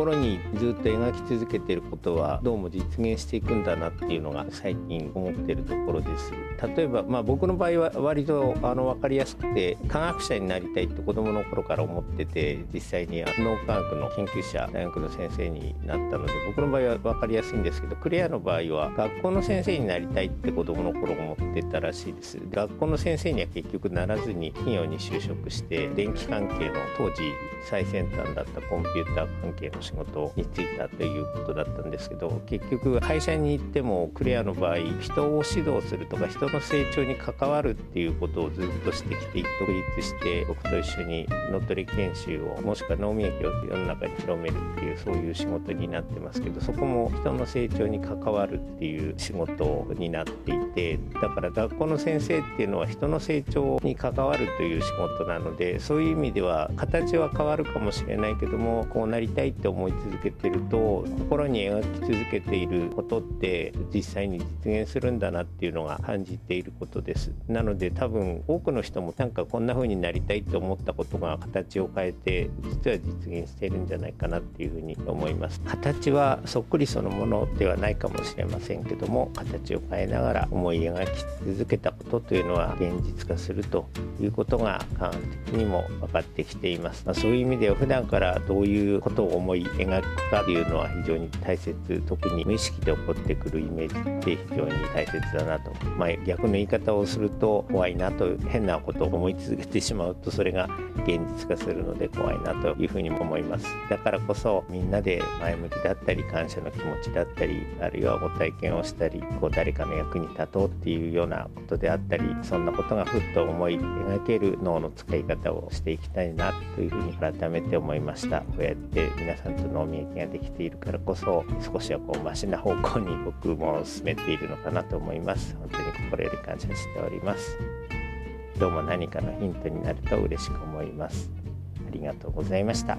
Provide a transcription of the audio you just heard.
心にずっと描き続けていることはどうも実現していくんだなっていうのが最近思っているところです。例えば、まあ、僕の場合は割とあの分かりやすくて科学者になりたいって子どもの頃から思ってて実際に脳科学の研究者大学の先生になったので僕の場合は分かりやすいんですけどクレアの場合は学校の先生になりたいって子どもの頃思ってたらしいです。学校の先生には結局ならずに企業に就職して電気関係の当時最先端だったコンピューター関係の仕事に就いたということだったんですけど結局会社に行ってもクレアの場合人を指導するとか人の成長に関わるっていうことをずっとしてきて独立して僕と一緒に乗っ取り研修をもしくは脳みやきを世の中に広めるっていうそういう仕事になってますけどそこも人の成長に関わるっていう仕事になっていてだから学校の先生っていうのは人の成長に関わるという仕事なのでそういう意味では形は変わるかもしれないけどもこうなりたいって思い続けてると心に描き続けていることって実際に実現するんだなっていうのが感じていることです。なので多分多くの人もなんかこんな風になりたいと思ったことが形を変えて実は実現しているんじゃないかなっていうふうに思います。形はそっくりそのものではないかもしれませんけども形を変えながら思い描き続けたことというのは現実化するということが科学的にも分かってきています、まあ、そういう意味では普段からどういうことを思い描くかというのは非常に大切特に無意識で起こってくるイメージって非常に大切だなと、まあ、逆の言い方をすると怖いなと変なことを思い続けてしまうとそれが現実化するので怖いなというふうにも思います。だからこそみんなで前向きだったり感謝の気持ちだったりあるいはご体験をしたりこう誰かの役に立とうっていうようなことであったりそんなことがふっと思い描ける脳の使い方をしていきたいなというふうに改めて思いました。こうやって皆さんと脳みやきができているからこそ少しはこうマシな方向に僕も進めているのかなと思います。本当に心より感謝しております。どうも何かのヒントになると嬉しく思います。ありがとうございました。